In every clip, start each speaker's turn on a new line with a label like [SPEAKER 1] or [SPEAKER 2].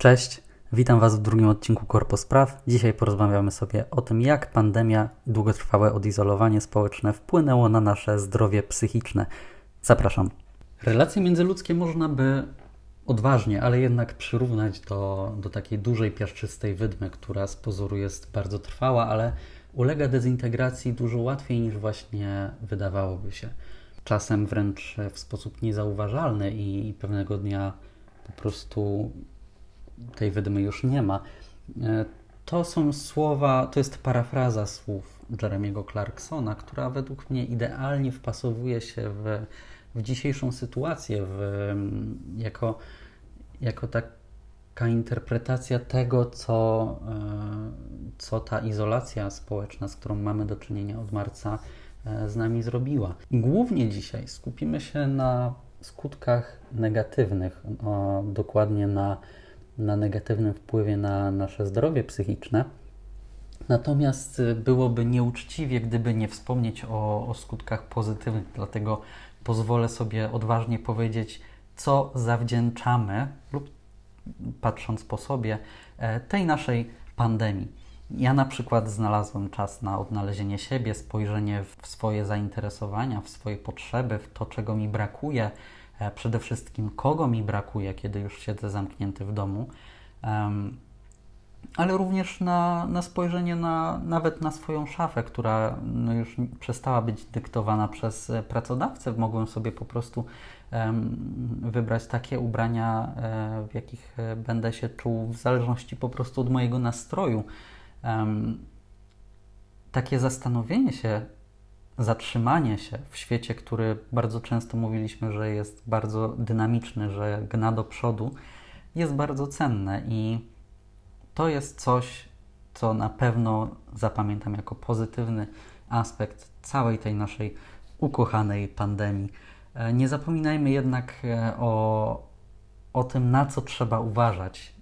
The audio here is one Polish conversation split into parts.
[SPEAKER 1] Cześć, witam Was w drugim odcinku Korpo Spraw. Dzisiaj porozmawiamy sobie o tym, jak pandemia i długotrwałe odizolowanie społeczne wpłynęło na nasze zdrowie psychiczne. Zapraszam. Relacje międzyludzkie można by odważnie, ale jednak przyrównać do, do takiej dużej piaszczystej wydmy, która z pozoru jest bardzo trwała, ale ulega dezintegracji dużo łatwiej niż właśnie wydawałoby się. Czasem wręcz w sposób niezauważalny i pewnego dnia po prostu tej wydmy już nie ma. E, to są słowa, to jest parafraza słów Jeremiego Clarksona, która według mnie idealnie wpasowuje się w, w dzisiejszą sytuację, w, jako, jako taka interpretacja tego, co, e, co ta izolacja społeczna, z którą mamy do czynienia od marca, e, z nami zrobiła. Głównie dzisiaj skupimy się na skutkach negatywnych, dokładnie na na negatywnym wpływie na nasze zdrowie psychiczne. Natomiast y, byłoby nieuczciwie, gdyby nie wspomnieć o, o skutkach pozytywnych, dlatego pozwolę sobie odważnie powiedzieć, co zawdzięczamy, lub patrząc po sobie, e, tej naszej pandemii. Ja na przykład znalazłem czas na odnalezienie siebie, spojrzenie w swoje zainteresowania, w swoje potrzeby, w to, czego mi brakuje, przede wszystkim kogo mi brakuje, kiedy już siedzę zamknięty w domu, ale również na, na spojrzenie na, nawet na swoją szafę, która no już przestała być dyktowana przez e, pracodawcę. Mogłem sobie po prostu wybrać takie ubrania, e, w jakich będę się czuł w zależności po prostu od mojego nastroju. Takie zastanowienie się zatrzymanie się w świecie, który bardzo często mówiliśmy, że jest bardzo dynamiczny, że gna do przodu, jest bardzo cenne i to jest coś, co na pewno zapamiętam jako pozytywny aspekt całej tej naszej ukochanej pandemii. E, nie zapominajmy jednak e, o, o tym, na co trzeba uważać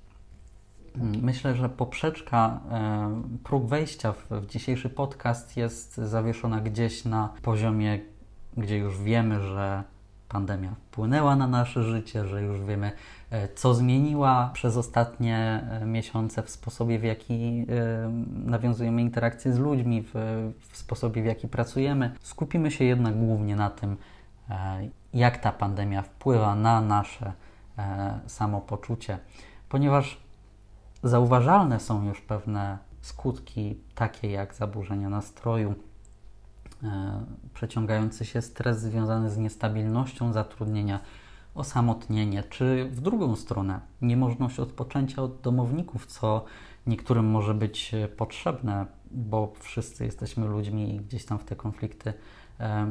[SPEAKER 1] Myślę, że poprzeczka, e, próg wejścia w, dzisiejszy podcast jest zawieszona gdzieś na poziomie, gdzie już wiemy, że pandemia wpłynęła na nasze życie, że już wiemy, e, co zmieniła przez ostatnie e, miesiące w sposobie, w jaki nawiązujemy interakcje z ludźmi, w, w sposobie, w jaki pracujemy. Skupimy się jednak głównie na tym, jak ta pandemia wpływa na nasze samopoczucie, ponieważ Zauważalne są już pewne skutki, takie jak zaburzenia nastroju, e, przeciągający się stres związany z niestabilnością zatrudnienia, osamotnienie, czy w drugą stronę niemożność odpoczęcia od domowników, co niektórym może być potrzebne, bo wszyscy jesteśmy ludźmi i gdzieś tam w te konflikty e,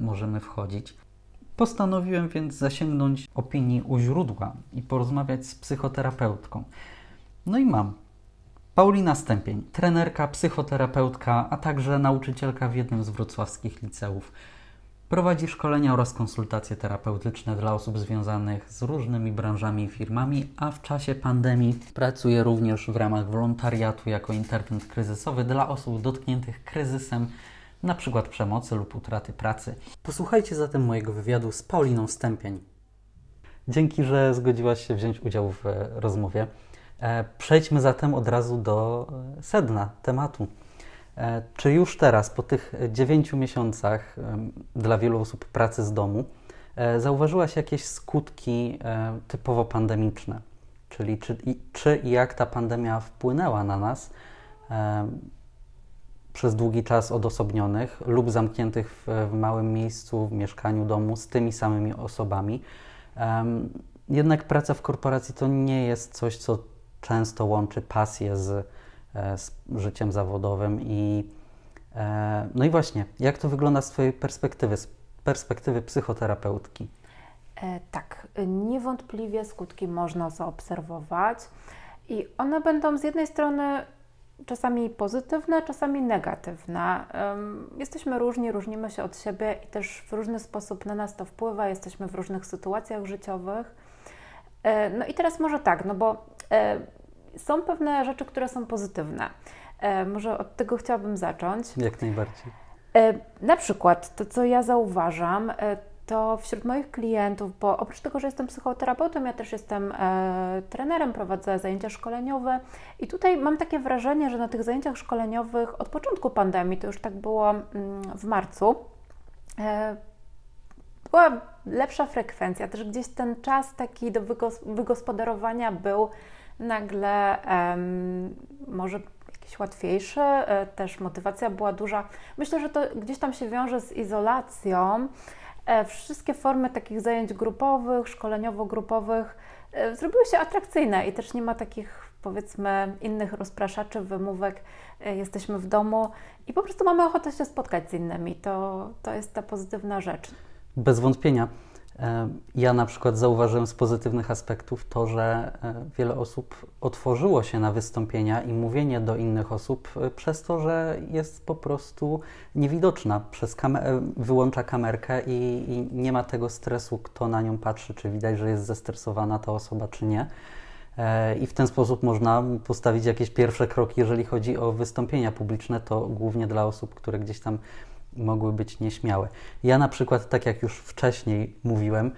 [SPEAKER 1] możemy wchodzić. Postanowiłem więc zasięgnąć opinii u źródła i porozmawiać z psychoterapeutką. No i mam. Paulina Stępień, trenerka, psychoterapeutka, a także nauczycielka w jednym z wrocławskich liceów. Prowadzi szkolenia oraz konsultacje terapeutyczne dla osób związanych z różnymi branżami i firmami, a w czasie pandemii pracuje również w ramach wolontariatu jako interwent kryzysowy dla osób dotkniętych kryzysem, np. przemocy lub utraty pracy. Posłuchajcie zatem mojego wywiadu z Pauliną Stępień. Dzięki, że zgodziłaś się wziąć udział w rozmowie. E, przejdźmy zatem od razu do e, sedna tematu. E, czy już teraz, po tych dziewięciu miesiącach dla wielu osób pracy z domu, zauważyłaś jakieś skutki typowo pandemiczne? Czyli czy, czy i jak ta pandemia wpłynęła na nas przez długi czas odosobnionych lub zamkniętych w, w małym miejscu, w mieszkaniu domu z tymi samymi osobami? Jednak praca w korporacji to nie jest coś, co często łączy pasję z, e, z życiem zawodowym i e, no i właśnie, jak to wygląda z Twojej perspektywy, z perspektywy psychoterapeutki?
[SPEAKER 2] E, tak, niewątpliwie skutki można zaobserwować i one będą z jednej strony czasami pozytywne, czasami negatywne. Jesteśmy różni, różnimy się od siebie i też w różny sposób na nas to wpływa, jesteśmy w różnych sytuacjach życiowych. No i teraz może tak, no bo są pewne rzeczy, które są pozytywne. E, może od tego chciałabym zacząć.
[SPEAKER 1] Jak najbardziej.
[SPEAKER 2] E, na przykład to, co ja zauważam, to wśród moich klientów, bo oprócz tego, że jestem psychoterapeutą, ja też jestem e, trenerem, prowadzę zajęcia szkoleniowe i tutaj mam takie wrażenie, że na tych zajęciach szkoleniowych od początku pandemii, to już tak było mm, w marcu, e, była lepsza frekwencja, też gdzieś ten czas taki do wygospodarowania był nagle może jakiś łatwiejszy, e, też motywacja była duża. Myślę, że to gdzieś tam się wiąże z izolacją. E, wszystkie formy takich zajęć grupowych, szkoleniowo-grupowych e, zrobiły się atrakcyjne i też nie ma takich powiedzmy innych rozpraszaczy, wymówek. Jesteśmy w domu i po prostu mamy ochotę się spotkać z innymi. To, to jest ta pozytywna rzecz.
[SPEAKER 1] Bez wątpienia. E, ja na przykład zauważyłem z pozytywnych aspektów to, że e, wiele osób otworzyło się na wystąpienia i mówienie do innych osób e, przez to, że jest po prostu niewidoczna. Przez kamer wyłącza kamerkę i, i, nie ma tego stresu, kto na nią patrzy, czy widać, że jest zestresowana ta osoba, czy nie. I w ten sposób można postawić jakieś pierwsze kroki, jeżeli chodzi o wystąpienia publiczne, to głównie dla osób, które gdzieś tam mogły być nieśmiałe. Ja na przykład, tak jak już wcześniej mówiłem,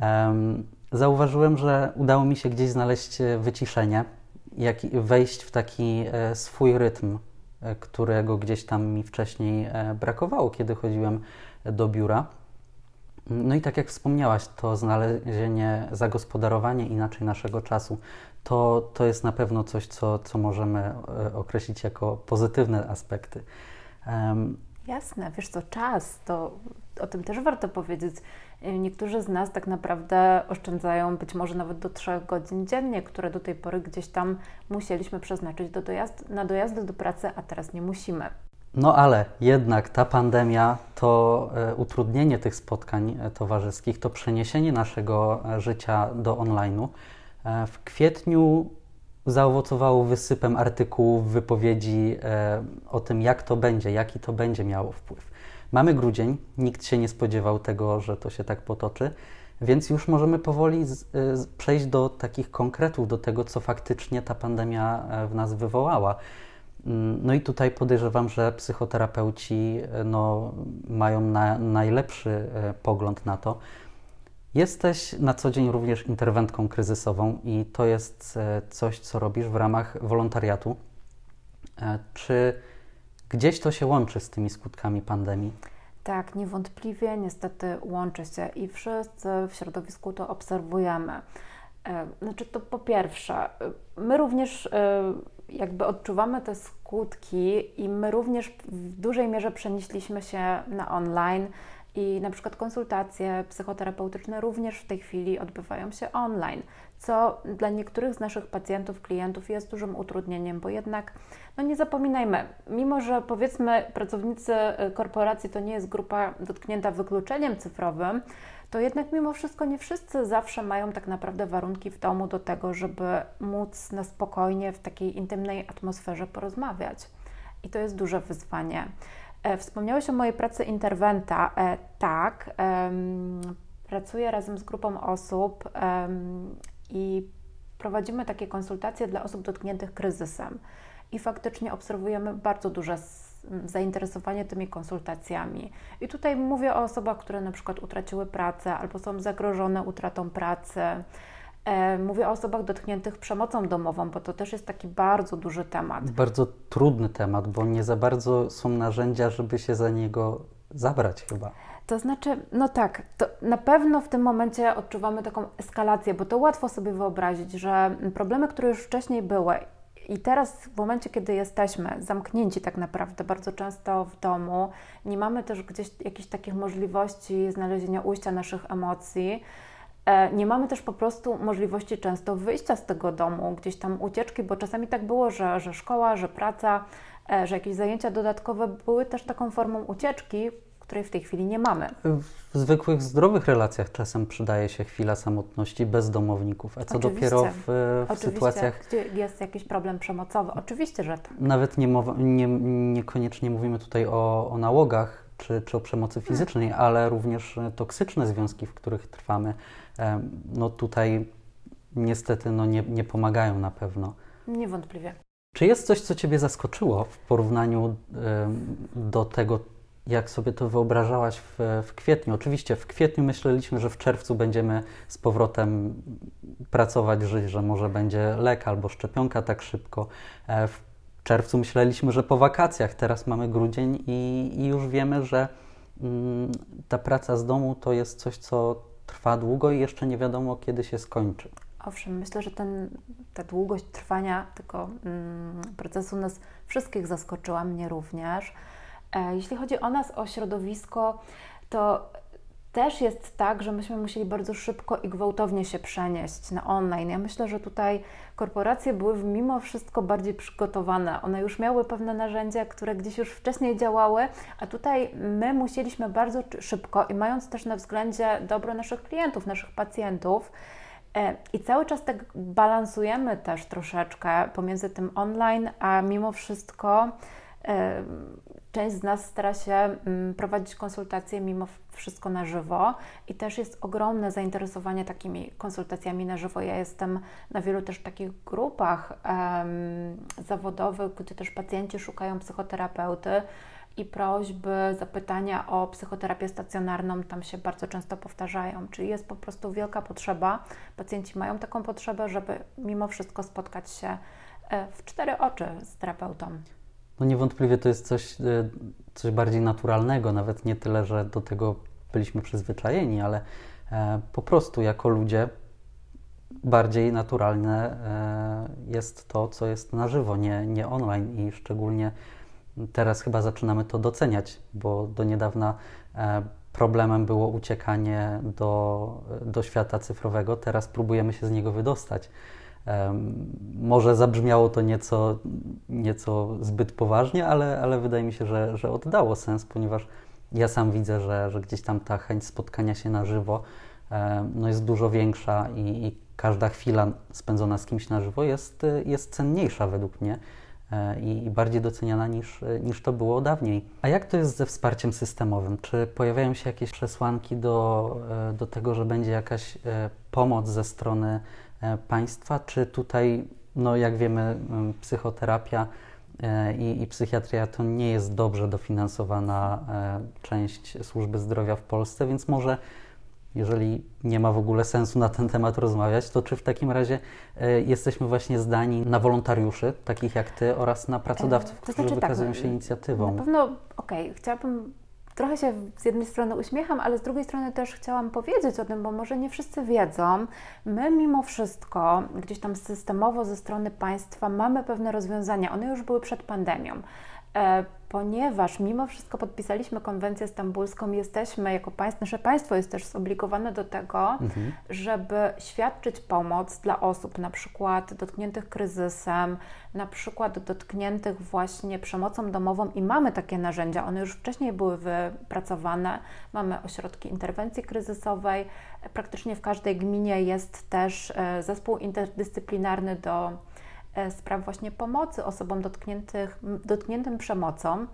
[SPEAKER 1] um, zauważyłem, że udało mi się gdzieś znaleźć e, wyciszenie, jak wejść w taki e, swój rytm, e, którego gdzieś tam mi wcześniej e, brakowało, kiedy chodziłem do biura. No i tak jak wspomniałaś, to znalezienie, zagospodarowanie inaczej naszego czasu, to, to jest na pewno coś, co, co możemy e, określić jako pozytywne aspekty.
[SPEAKER 2] Jasne, wiesz co, czas, to o tym też warto powiedzieć. Niektórzy z nas tak naprawdę oszczędzają być może nawet do 3 godzin dziennie, które do tej pory gdzieś tam musieliśmy przeznaczyć do dojazd, na dojazdy do pracy, a teraz nie musimy.
[SPEAKER 1] No ale jednak ta pandemia to e, utrudnienie tych spotkań e, towarzyskich, to przeniesienie naszego e, życia do online'u. W kwietniu zaowocowało wysypem artykułów, wypowiedzi e, o tym, jak to będzie, jaki to będzie miało wpływ. Mamy grudzień, nikt się nie spodziewał tego, że to się tak potoczy, więc już możemy powoli z, e, z, przejść do takich konkretów, do tego, co faktycznie ta pandemia e, w nas wywołała. Mm, no i tutaj podejrzewam, że psychoterapeuci e, no, mają na, najlepszy pogląd na to, Jesteś na co dzień również interwentką kryzysową i to jest e, coś, co robisz w ramach wolontariatu. E, czy gdzieś to się łączy z tymi skutkami pandemii?
[SPEAKER 2] Tak, niewątpliwie niestety łączy się i wszyscy w środowisku to obserwujemy. E, znaczy to po pierwsze, my również jakby odczuwamy te skutki i my również w dużej mierze przenieśliśmy się na online i na przykład konsultacje psychoterapeutyczne również w tej chwili odbywają się online, co dla niektórych z naszych pacjentów, klientów jest dużym utrudnieniem, bo jednak, no nie zapominajmy, mimo że powiedzmy pracownicy y, korporacji to nie jest grupa dotknięta wykluczeniem cyfrowym, to jednak mimo wszystko nie wszyscy zawsze mają tak naprawdę warunki w domu do tego, żeby móc na spokojnie w takiej intymnej atmosferze porozmawiać. I to jest duże wyzwanie. E, wspomniałeś o mojej pracy interwenta. E, tak, pracuję razem z grupą osób i prowadzimy takie konsultacje dla osób dotkniętych kryzysem. I faktycznie obserwujemy bardzo duże zainteresowanie tymi konsultacjami. I tutaj mówię o osobach, które na przykład utraciły pracę albo są zagrożone utratą pracy mówię o osobach dotkniętych przemocą domową, bo to też jest taki bardzo duży temat.
[SPEAKER 1] Bardzo trudny temat, bo nie za bardzo są narzędzia, żeby się za niego zabrać chyba.
[SPEAKER 2] To znaczy, no tak, to na pewno w tym momencie odczuwamy taką eskalację, bo to łatwo sobie wyobrazić, że problemy, które już wcześniej były i teraz w momencie, kiedy jesteśmy zamknięci tak naprawdę bardzo często w domu, nie mamy też gdzieś jakichś takich możliwości znalezienia ujścia naszych emocji, E, nie mamy też po prostu możliwości często wyjścia z tego domu, gdzieś tam ucieczki, bo czasami tak było, że, że szkoła, że praca, e, że jakieś zajęcia dodatkowe były też taką formą ucieczki, której w tej chwili nie mamy.
[SPEAKER 1] W zwykłych, zdrowych relacjach czasem przydaje się chwila samotności bez domowników, a co Oczywiście. dopiero w, w Oczywiście, sytuacjach...
[SPEAKER 2] gdzie jest jakiś problem przemocowy. Oczywiście, że tak.
[SPEAKER 1] Nawet nie mowa, nie, niekoniecznie mówimy tutaj o, o nałogach czy, czy o przemocy fizycznej, hmm. ale również toksyczne związki, w których trwamy no tutaj niestety no nie, nie pomagają na pewno.
[SPEAKER 2] Niewątpliwie.
[SPEAKER 1] Czy jest coś, co Ciebie zaskoczyło w porównaniu do tego, jak sobie to wyobrażałaś w, w, kwietniu. Oczywiście w kwietniu myśleliśmy, że w czerwcu będziemy z powrotem pracować, żyć, że może będzie lek albo szczepionka tak szybko. E, w czerwcu myśleliśmy, że po wakacjach, teraz mamy grudzień i, i już wiemy, że mm, ta praca z domu to jest coś, co trwa długo i jeszcze nie wiadomo, kiedy się skończy.
[SPEAKER 2] Owszem, myślę, że ten, ta długość trwania tego mm, procesu nas wszystkich zaskoczyła, mnie również. E, jeśli chodzi o nas, o środowisko, to też jest tak, że myśmy musieli bardzo szybko i gwałtownie się przenieść na online. Ja myślę, że tutaj korporacje były mimo wszystko bardziej przygotowane. One już miały pewne narzędzia, które gdzieś już wcześniej działały, a tutaj my musieliśmy bardzo szybko i mając też na względzie dobro naszych klientów, naszych pacjentów, e, i cały czas tak balansujemy też troszeczkę pomiędzy tym online, a mimo wszystko Część z nas stara się mm, prowadzić konsultacje mimo wszystko na żywo i też jest ogromne zainteresowanie takimi konsultacjami na żywo. Ja jestem na wielu też takich grupach um, zawodowych, gdzie też pacjenci szukają psychoterapeuty i prośby, zapytania o psychoterapię stacjonarną tam się bardzo często powtarzają. Czyli jest po prostu wielka potrzeba, pacjenci mają taką potrzebę, żeby mimo wszystko spotkać się e, w cztery oczy z terapeutą.
[SPEAKER 1] No niewątpliwie to jest coś, e, coś bardziej naturalnego, nawet nie tyle, że do tego byliśmy przyzwyczajeni, ale e, po prostu jako ludzie bardziej naturalne e, jest to, co jest na żywo, nie, nie online i szczególnie teraz chyba zaczynamy to doceniać, bo do niedawna problemem było uciekanie do, do świata cyfrowego, teraz próbujemy się z niego wydostać. Może zabrzmiało to nieco, nieco zbyt poważnie, ale, ale wydaje mi się, że, że oddało sens, ponieważ ja sam widzę, że, że gdzieś tam ta chęć spotkania się na żywo no jest dużo większa i, i każda chwila spędzona z kimś na żywo jest, jest cenniejsza według mnie e, i, i bardziej doceniana niż, niż to było dawniej. A jak to jest ze wsparciem systemowym? Czy pojawiają się jakieś przesłanki do, e, do tego, że będzie jakaś e, pomoc ze strony państwa, czy tutaj, no jak wiemy, psychoterapia e, i, i psychiatria to nie jest dobrze dofinansowana e, część służby zdrowia w Polsce, więc może jeżeli nie ma w ogóle sensu na ten temat rozmawiać, to czy w takim razie jesteśmy właśnie zdani na wolontariuszy, takich jak Ty, oraz na pracodawców, to którzy znaczy, wykazują tak, się inicjatywą?
[SPEAKER 2] Na pewno, okej, okay, chciałabym trochę się z jednej strony uśmiecham, ale z drugiej strony też chciałam powiedzieć o tym, bo może nie wszyscy wiedzą. My mimo wszystko gdzieś tam systemowo ze strony państwa mamy pewne rozwiązania. One już były przed pandemią. Ponieważ mimo wszystko podpisaliśmy konwencję stambulską, jesteśmy jako państwo, nasze państwo jest też zobligowane do tego, mhm. żeby świadczyć pomoc dla osób na przykład dotkniętych kryzysem, na przykład dotkniętych właśnie przemocą domową i mamy takie narzędzia, one już wcześniej były wypracowane, mamy ośrodki interwencji kryzysowej, praktycznie w każdej gminie jest też e, zespół interdyscyplinarny do spraw właśnie pomocy osobom dotkniętym przemocą.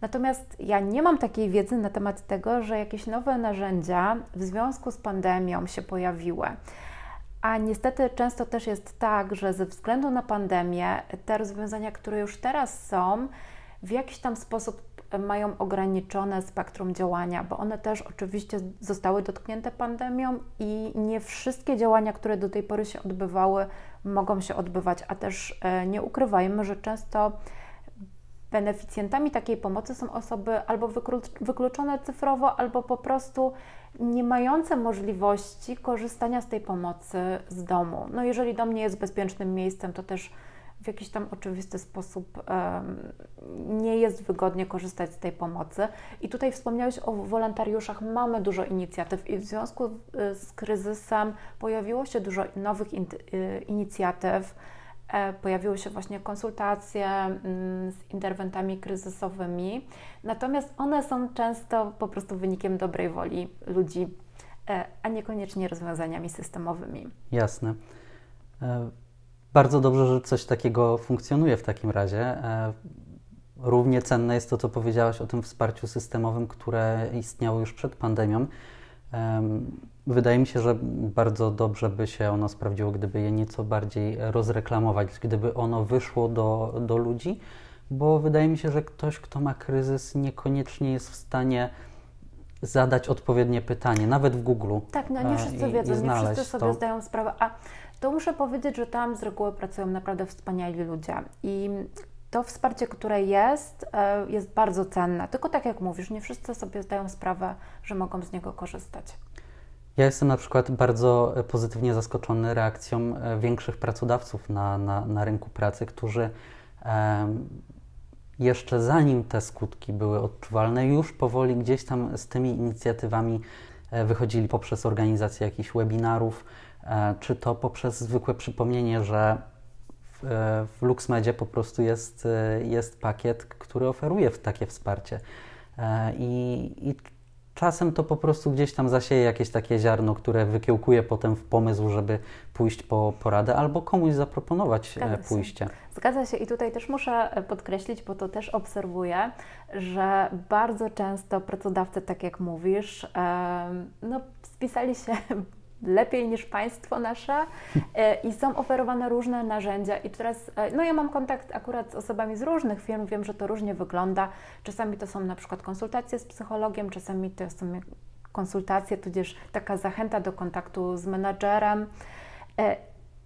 [SPEAKER 2] Natomiast ja nie mam takiej wiedzy na temat tego, że jakieś nowe narzędzia w związku z pandemią się pojawiły. A niestety często też jest tak, że ze względu na pandemię te rozwiązania, które już teraz są, w jakiś tam sposób mają ograniczone spektrum działania, bo one też oczywiście zostały dotknięte pandemią i nie wszystkie działania, które do tej pory się odbywały, mogą się odbywać, a też e, nie ukrywajmy, że często beneficjentami takiej pomocy są osoby albo wykluczone cyfrowo, albo po prostu nie mające możliwości korzystania z tej pomocy z domu. No jeżeli dom nie jest bezpiecznym miejscem, to też w jakiś tam oczywisty sposób nie jest wygodnie korzystać z tej pomocy. I tutaj wspomniałeś o wolontariuszach. Mamy dużo inicjatyw i w związku y, z kryzysem pojawiło się dużo nowych y, inicjatyw. E, pojawiły się właśnie konsultacje mm, z interwentami kryzysowymi, natomiast one są często po prostu wynikiem dobrej woli ludzi, e, a niekoniecznie rozwiązaniami systemowymi.
[SPEAKER 1] Jasne. E, bardzo dobrze, że coś takiego funkcjonuje w takim razie. E, równie cenne jest to, co powiedziałaś o tym wsparciu systemowym, które istniało już przed pandemią. Wydaje mi się, że bardzo dobrze by się ono sprawdziło, gdyby je nieco bardziej rozreklamować, gdyby ono wyszło do, do ludzi, bo wydaje mi się, że ktoś, kto ma kryzys, niekoniecznie jest w stanie zadać odpowiednie pytanie, nawet w Google.
[SPEAKER 2] Tak, no nie wszyscy i, wiedzą, i nie wszyscy sobie to. zdają sprawę. A to muszę powiedzieć, że tam z reguły pracują naprawdę wspaniali ludzie. I to wsparcie, które jest, e, jest bardzo cenne. Tylko tak jak mówisz, nie wszyscy sobie zdają sprawę, że mogą z niego korzystać.
[SPEAKER 1] Ja jestem na przykład bardzo pozytywnie zaskoczony reakcją e, większych pracodawców na, na, na rynku pracy, którzy jeszcze zanim te skutki były odczuwalne, już powoli gdzieś tam z tymi inicjatywami e, wychodzili poprzez organizację jakichś webinarów, czy to poprzez zwykłe przypomnienie, że w, e, w LuxMedzie po prostu jest, jest pakiet, który oferuje takie wsparcie. I, i czasem to po prostu gdzieś tam zasieje jakieś takie ziarno, które wykiełkuje potem w pomysł, żeby pójść po poradę albo komuś zaproponować Zgadza pójście. Się.
[SPEAKER 2] Zgadza się i tutaj też muszę e, podkreślić, bo to też obserwuję, że bardzo często pracodawcy, tak jak mówisz, no, spisali się lepiej niż państwo nasze e, i są oferowane różne narzędzia. I teraz, e, no ja mam kontakt akurat z osobami z różnych firm, wiem, że to różnie wygląda. Czasami to są na przykład konsultacje z psychologiem, czasami to są konsultacje, tudzież taka zachęta do kontaktu z menadżerem. E,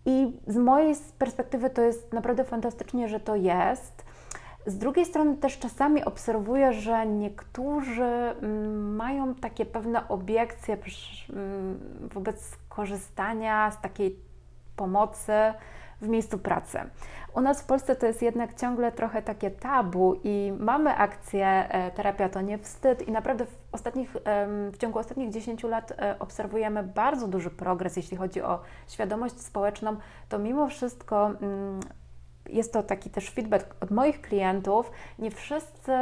[SPEAKER 2] I z mojej perspektywy to jest naprawdę fantastycznie, że to jest. Z drugiej strony też czasami obserwuję, że niektórzy mm, mają takie pewne obiekcje mm, wobec korzystania z takiej pomocy w miejscu pracy. U nas w Polsce to jest jednak ciągle trochę takie tabu i mamy akcję e, Terapia to nie wstyd i naprawdę w, ostatnich, w ciągu ostatnich 10 lat e, obserwujemy bardzo duży progres, jeśli chodzi o świadomość społeczną, to mimo wszystko mm, jest to taki też feedback od moich klientów. Nie wszyscy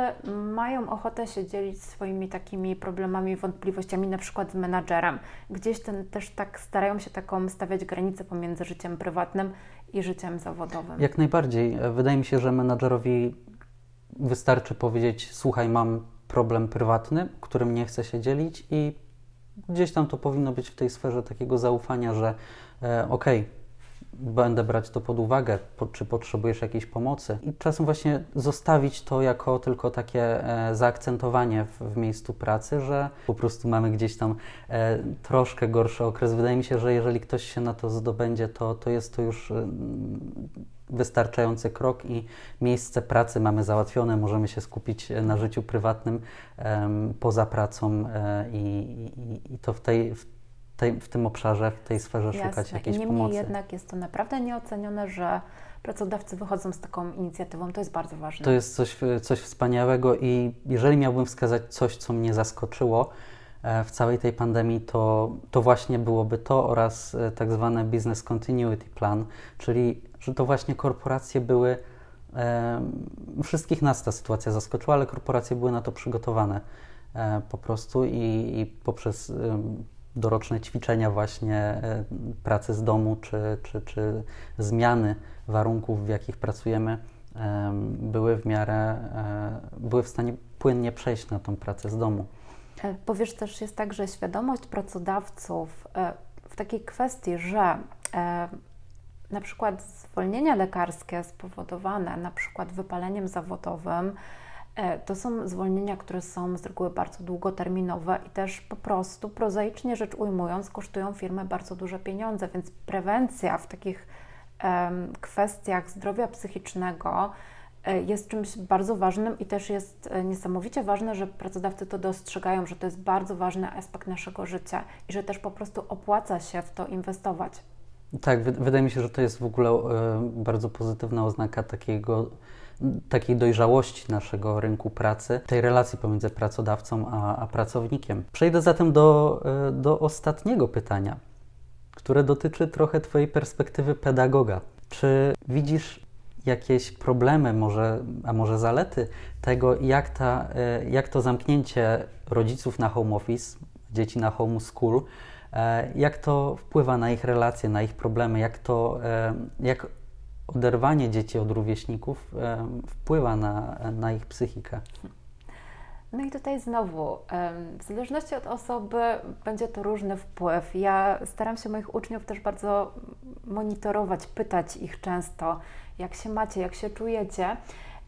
[SPEAKER 2] mają ochotę się dzielić swoimi takimi problemami, wątpliwościami, na przykład z menadżerem. Gdzieś ten też tak starają się taką stawiać granicę pomiędzy życiem prywatnym i życiem zawodowym.
[SPEAKER 1] Jak najbardziej. Wydaje mi się, że menadżerowi wystarczy powiedzieć: Słuchaj, mam problem prywatny, którym nie chcę się dzielić, i gdzieś tam to powinno być w tej sferze takiego zaufania, że e, okej, okay, będę brać to pod uwagę, czy potrzebujesz jakiejś pomocy. I czasem właśnie zostawić to jako tylko takie e, zaakcentowanie w, miejscu pracy, że po prostu mamy gdzieś tam e, troszkę gorszy okres. Wydaje mi się, że jeżeli ktoś się na to zdobędzie, to, to jest to już e, wystarczający krok i miejsce pracy mamy załatwione, możemy się skupić na życiu prywatnym poza pracą i, i, i to w tej, w tej, w tym obszarze, w tej sferze Jasne. szukać jakiejś
[SPEAKER 2] Niemniej
[SPEAKER 1] pomocy.
[SPEAKER 2] jednak jest to naprawdę nieocenione, że pracodawcy wychodzą z taką inicjatywą. To jest bardzo ważne.
[SPEAKER 1] To jest coś, coś wspaniałego i jeżeli miałbym wskazać coś, co mnie zaskoczyło e, w całej tej pandemii, to, to właśnie byłoby to oraz e, tak zwane Business Continuity Plan, czyli że to właśnie korporacje były, e, wszystkich nas ta sytuacja zaskoczyła, ale korporacje były na to przygotowane e, po prostu i, i poprzez doroczne ćwiczenia właśnie e, pracy z domu, czy, czy, czy zmiany warunków, w jakich pracujemy, były w miarę, e, były w stanie płynnie przejść na tą pracę z domu.
[SPEAKER 2] E, powiesz też jest tak, że świadomość pracodawców w takiej kwestii, że na przykład zwolnienia lekarskie spowodowane na przykład wypaleniem zawodowym, to są zwolnienia, które są z reguły bardzo długoterminowe i też po prostu, prozaicznie rzecz ujmując, kosztują firmę bardzo duże pieniądze, więc prewencja w takich kwestiach zdrowia psychicznego e, jest czymś bardzo ważnym i też jest e, niesamowicie ważne, że pracodawcy to dostrzegają, że to jest bardzo ważny aspekt naszego życia i że też po prostu opłaca się w to inwestować.
[SPEAKER 1] Tak, wydaje mi się, że to jest w ogóle bardzo pozytywna oznaka takiego takiej dojrzałości naszego rynku pracy, tej relacji pomiędzy pracodawcą a, a pracownikiem. Przejdę zatem do, e, do ostatniego pytania, które dotyczy trochę Twojej perspektywy pedagoga. Czy widzisz jakieś problemy, może, a może zalety tego, jak, ta, e, jak to zamknięcie rodziców na home office, dzieci na home school, e, jak to wpływa na ich relacje, na ich problemy, jak to, jak oderwanie dzieci od rówieśników wpływa na, na ich psychikę.
[SPEAKER 2] No i tutaj znowu, w zależności od osoby będzie to różny wpływ. Ja staram się moich uczniów też bardzo monitorować, pytać ich często, jak się macie, jak się czujecie.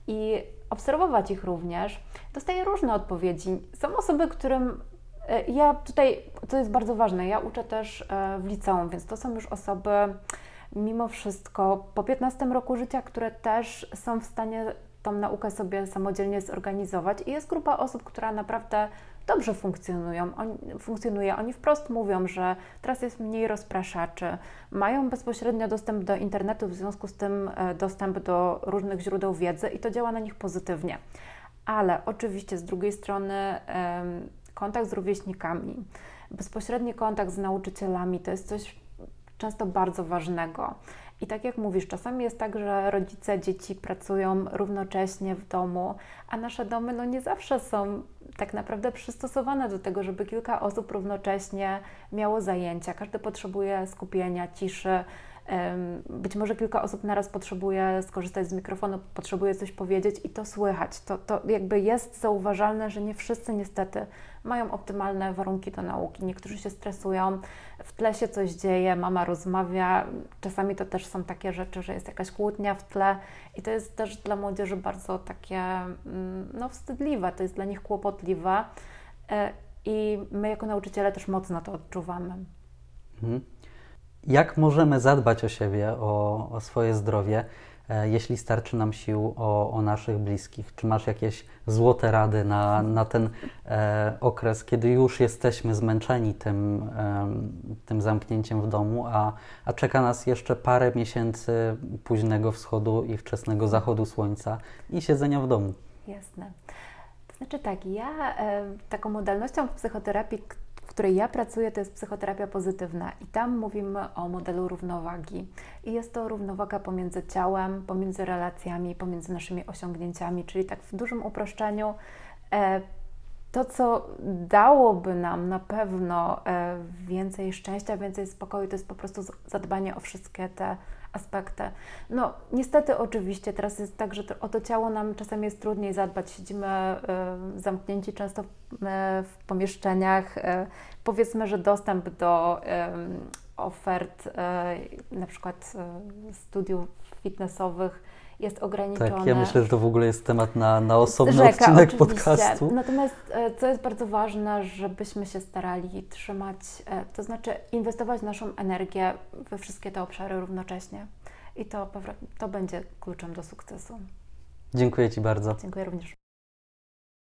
[SPEAKER 2] i obserwować ich również, dostaję różne odpowiedzi. Są osoby, którym e, ja tutaj, to jest bardzo ważne, ja uczę też e, w liceum, więc to są już osoby mimo wszystko po 15 roku życia, które też są w stanie tą naukę sobie samodzielnie zorganizować i jest grupa osób, która naprawdę dobrze funkcjonują. On, funkcjonuje. Oni wprost mówią, że teraz jest mniej rozpraszaczy, mają bezpośrednio dostęp do internetu, w związku z tym e, dostęp do różnych źródeł wiedzy i to działa na nich pozytywnie. Ale oczywiście z drugiej strony kontakt z rówieśnikami, bezpośredni kontakt z nauczycielami to jest coś często bardzo ważnego. I tak jak mówisz, czasami jest tak, że rodzice dzieci pracują równocześnie w domu, a nasze domy no nie zawsze są tak naprawdę przystosowane do tego, żeby kilka osób równocześnie miało zajęcia. Każdy potrzebuje skupienia, ciszy, być może kilka osób naraz potrzebuje skorzystać z mikrofonu, potrzebuje coś powiedzieć i to słychać. To, to jakby jest zauważalne, że nie wszyscy niestety mają optymalne warunki do nauki. Niektórzy się stresują, w tle się coś dzieje, mama rozmawia. Czasami to też są takie rzeczy, że jest jakaś kłótnia w tle i to jest też dla młodzieży bardzo takie mm, no, wstydliwe, to jest dla nich kłopotliwe. E, I my jako nauczyciele też mocno to odczuwamy. Mhm
[SPEAKER 1] jak możemy zadbać o siebie, o, o swoje zdrowie, e, jeśli starczy nam sił o, o, naszych bliskich? Czy masz jakieś złote rady na, na ten e, okres, kiedy już jesteśmy zmęczeni tym, e, tym zamknięciem w domu, a, a czeka nas jeszcze parę miesięcy późnego wschodu i wczesnego zachodu słońca i siedzenia w domu?
[SPEAKER 2] Jasne. To znaczy tak, ja e, taką modalnością w psychoterapii, której ja pracuję, to jest psychoterapia pozytywna i tam mówimy o modelu równowagi. I jest to równowaga pomiędzy ciałem, pomiędzy relacjami, pomiędzy naszymi osiągnięciami, czyli tak w dużym uproszczeniu. E, to, co dałoby nam na pewno e, więcej szczęścia, więcej spokoju, to jest po prostu zadbanie o wszystkie te aspekty. No, niestety, oczywiście, teraz jest tak, że o to ciało nam czasem jest trudniej zadbać. Siedzimy y, zamknięci często w, w pomieszczeniach. Powiedzmy, że dostęp do ofert, na przykład studiów fitnessowych, jest ograniczone.
[SPEAKER 1] Tak, ja myślę, że to w ogóle jest temat na, na osobny Rzeka, odcinek oczywiście. podcastu.
[SPEAKER 2] Natomiast co jest bardzo ważne, żebyśmy się starali trzymać, to znaczy inwestować naszą energię we wszystkie te obszary równocześnie. I to, to będzie kluczem do sukcesu.
[SPEAKER 1] Dziękuję Ci bardzo.
[SPEAKER 2] Dziękuję również.